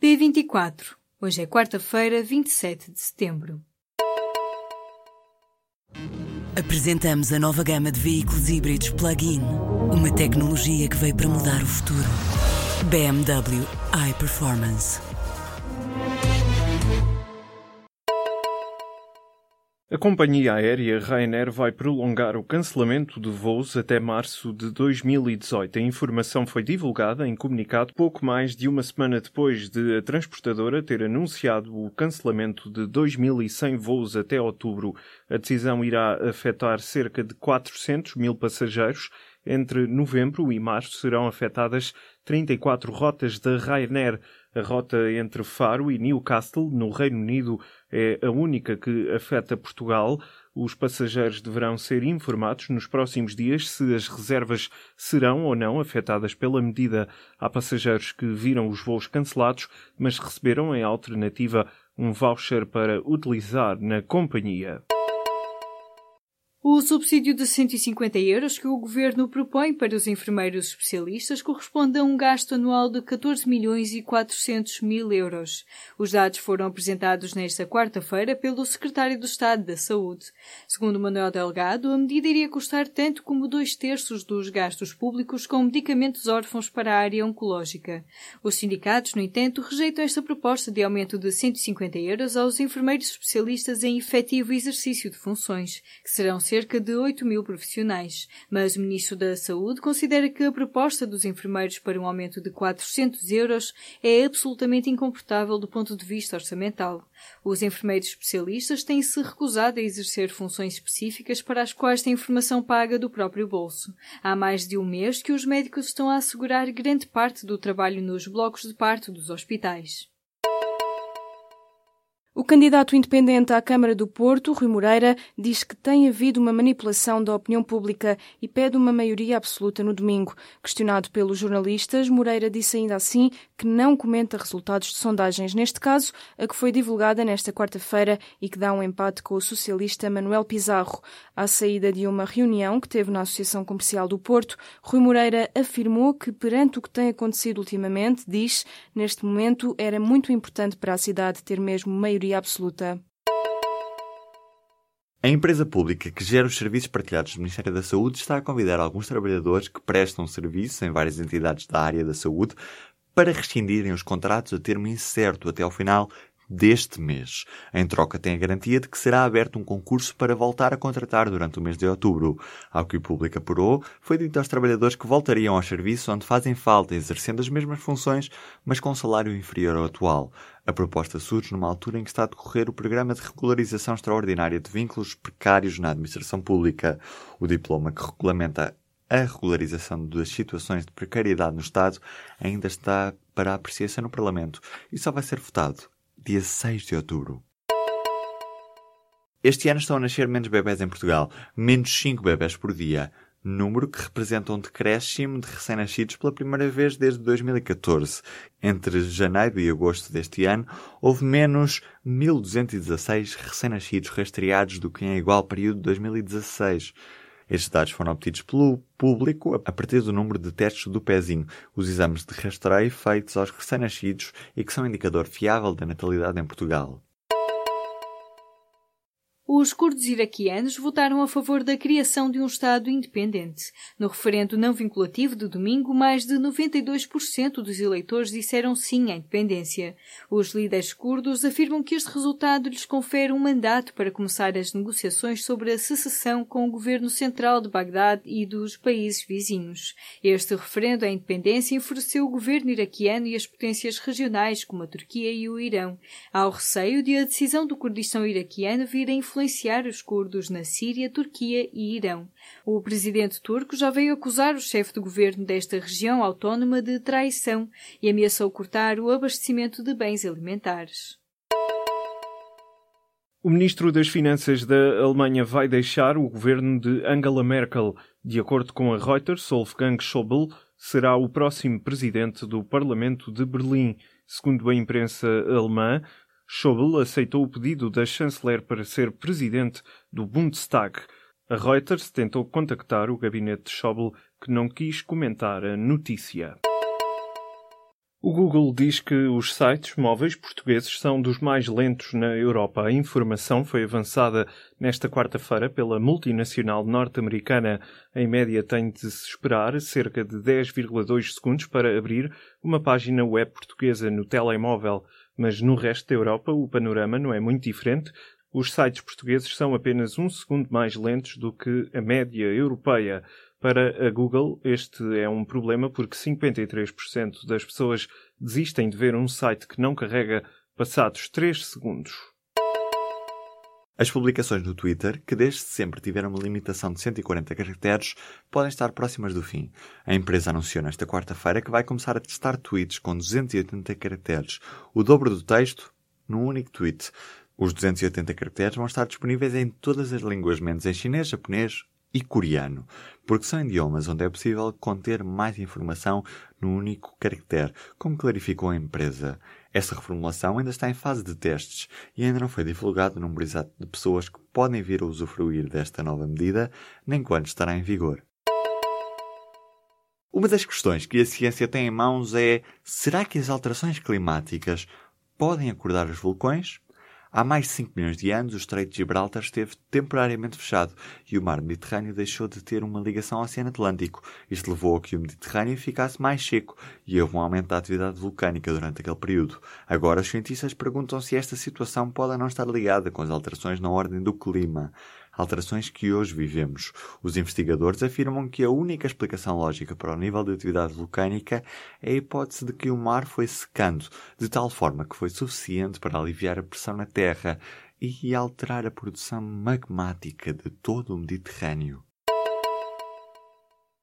P24. Hoje é quarta-feira, 27 de setembro. Apresentamos a nova gama de veículos híbridos plug-in. Uma tecnologia que veio para mudar o futuro. BMW iPerformance. A companhia aérea Ryanair vai prolongar o cancelamento de voos até março de 2018. A informação foi divulgada em comunicado pouco mais de uma semana depois de a transportadora ter anunciado o cancelamento de 2.100 voos até outubro. A decisão irá afetar cerca de 400 mil passageiros. Entre novembro e março serão afetadas 34 rotas da Ryanair. A rota entre Faro e Newcastle, no Reino Unido, é a única que afeta Portugal. Os passageiros deverão ser informados nos próximos dias se as reservas serão ou não afetadas pela medida. Há passageiros que viram os voos cancelados, mas receberam em alternativa um voucher para utilizar na companhia. O subsídio de 150 euros que o Governo propõe para os enfermeiros especialistas corresponde a um gasto anual de 14 milhões e 400 mil euros. Os dados foram apresentados nesta quarta-feira pelo Secretário do Estado da Saúde. Segundo Manuel Delgado, a medida iria custar tanto como dois terços dos gastos públicos com medicamentos órfãos para a área oncológica. Os sindicatos, no entanto, rejeitam esta proposta de aumento de 150 euros aos enfermeiros especialistas em efetivo exercício de funções, que serão cerca de 8 mil profissionais, mas o Ministro da Saúde considera que a proposta dos enfermeiros para um aumento de 400 euros é absolutamente incomportável do ponto de vista orçamental. Os enfermeiros especialistas têm-se recusado a exercer funções específicas para as quais têm formação paga do próprio bolso. Há mais de um mês que os médicos estão a assegurar grande parte do trabalho nos blocos de parto dos hospitais. O candidato independente à Câmara do Porto, Rui Moreira, diz que tem havido uma manipulação da opinião pública e pede uma maioria absoluta no domingo. Questionado pelos jornalistas, Moreira disse ainda assim que não comenta resultados de sondagens, neste caso, a que foi divulgada nesta quarta-feira e que dá um empate com o socialista Manuel Pizarro. À saída de uma reunião que teve na Associação Comercial do Porto, Rui Moreira afirmou que, perante o que tem acontecido ultimamente, diz, neste momento era muito importante para a cidade ter mesmo maioria maioria absoluta. A empresa pública que gera os serviços partilhados do Ministério da Saúde está a convidar alguns trabalhadores que prestam serviço em várias entidades da área da saúde para rescindirem os contratos a termo incerto até ao final deste mês. Em troca, tem a garantia de que será aberto um concurso para voltar a contratar durante o mês de outubro. Ao que o público apurou, foi dito aos trabalhadores que voltariam ao serviço onde fazem falta, exercendo as mesmas funções, mas com um salário inferior ao atual. A proposta surge numa altura em que está a decorrer o Programa de Regularização Extraordinária de Vínculos Precários na Administração Pública. O diploma que regulamenta a regularização das situações de precariedade no Estado ainda está para apreciação no Parlamento e só vai ser votado dia 6 de outubro. Este ano estão a nascer menos bebés em Portugal, menos 5 bebés por dia, número que representa um decréscimo de recém-nascidos pela primeira vez desde 2014. Entre janeiro e agosto deste ano, houve menos 1.216 recém-nascidos rastreados do que em igual período de 2016. Estes dados foram obtidos pelo público a partir do número de testes do pezinho, os exames de rastreio feitos aos recém-nascidos e que são indicador fiável da natalidade em Portugal. Os curdos iraquianos votaram a favor da criação de um Estado independente. No referendo não vinculativo de domingo, mais de 92% dos eleitores disseram sim à independência. Os líderes curdos afirmam que este resultado lhes confere um mandato para começar as negociações sobre a secessão com o governo central de Bagdade e dos países vizinhos. Este referendo à independência enfureceu o governo iraquiano e as potências regionais, como a Turquia e o Irão. Há o receio de a decisão do Kurdistão iraquiano vir a influenciar influenciar os curdos na Síria, Turquia e Irão. O presidente turco já veio acusar o chefe de governo desta região autónoma de traição e ameaçou cortar o abastecimento de bens alimentares. O ministro das Finanças da Alemanha vai deixar o governo de Angela Merkel. De acordo com a Reuters, Wolfgang Schäuble será o próximo presidente do Parlamento de Berlim. Segundo a imprensa alemã, Schäuble aceitou o pedido da chanceler para ser presidente do Bundestag. A Reuters tentou contactar o gabinete de Schäuble, que não quis comentar a notícia. O Google diz que os sites móveis portugueses são dos mais lentos na Europa. A informação foi avançada nesta quarta-feira pela multinacional norte-americana. Em média, tem de se esperar cerca de 10,2 segundos para abrir uma página web portuguesa no telemóvel. Mas no resto da Europa, o panorama não é muito diferente. Os sites portugueses são apenas um segundo mais lentos do que a média europeia. Para a Google, este é um problema porque 53% das pessoas desistem de ver um site que não carrega passados 3 segundos. As publicações no Twitter, que desde sempre tiveram uma limitação de 140 caracteres, podem estar próximas do fim. A empresa anunciou nesta quarta-feira que vai começar a testar tweets com 280 caracteres, o dobro do texto, num único tweet. Os 280 caracteres vão estar disponíveis em todas as línguas, menos em chinês, japonês, e coreano, porque são idiomas onde é possível conter mais informação num único caractere, como clarificou a empresa. Essa reformulação ainda está em fase de testes e ainda não foi divulgado o número exato de pessoas que podem vir a usufruir desta nova medida, nem quando estará em vigor. Uma das questões que a ciência tem em mãos é: será que as alterações climáticas podem acordar os vulcões? Há mais de 5 milhões de anos, o Estreito de Gibraltar esteve temporariamente fechado e o mar Mediterrâneo deixou de ter uma ligação ao Oceano Atlântico. Isto levou a que o Mediterrâneo ficasse mais seco e houve um aumento da atividade vulcânica durante aquele período. Agora, os cientistas perguntam se esta situação pode não estar ligada com as alterações na ordem do clima alterações que hoje vivemos. Os investigadores afirmam que a única explicação lógica para o nível de atividade vulcânica é a hipótese de que o mar foi secando, de tal forma que foi suficiente para aliviar a pressão na Terra e alterar a produção magmática de todo o Mediterrâneo.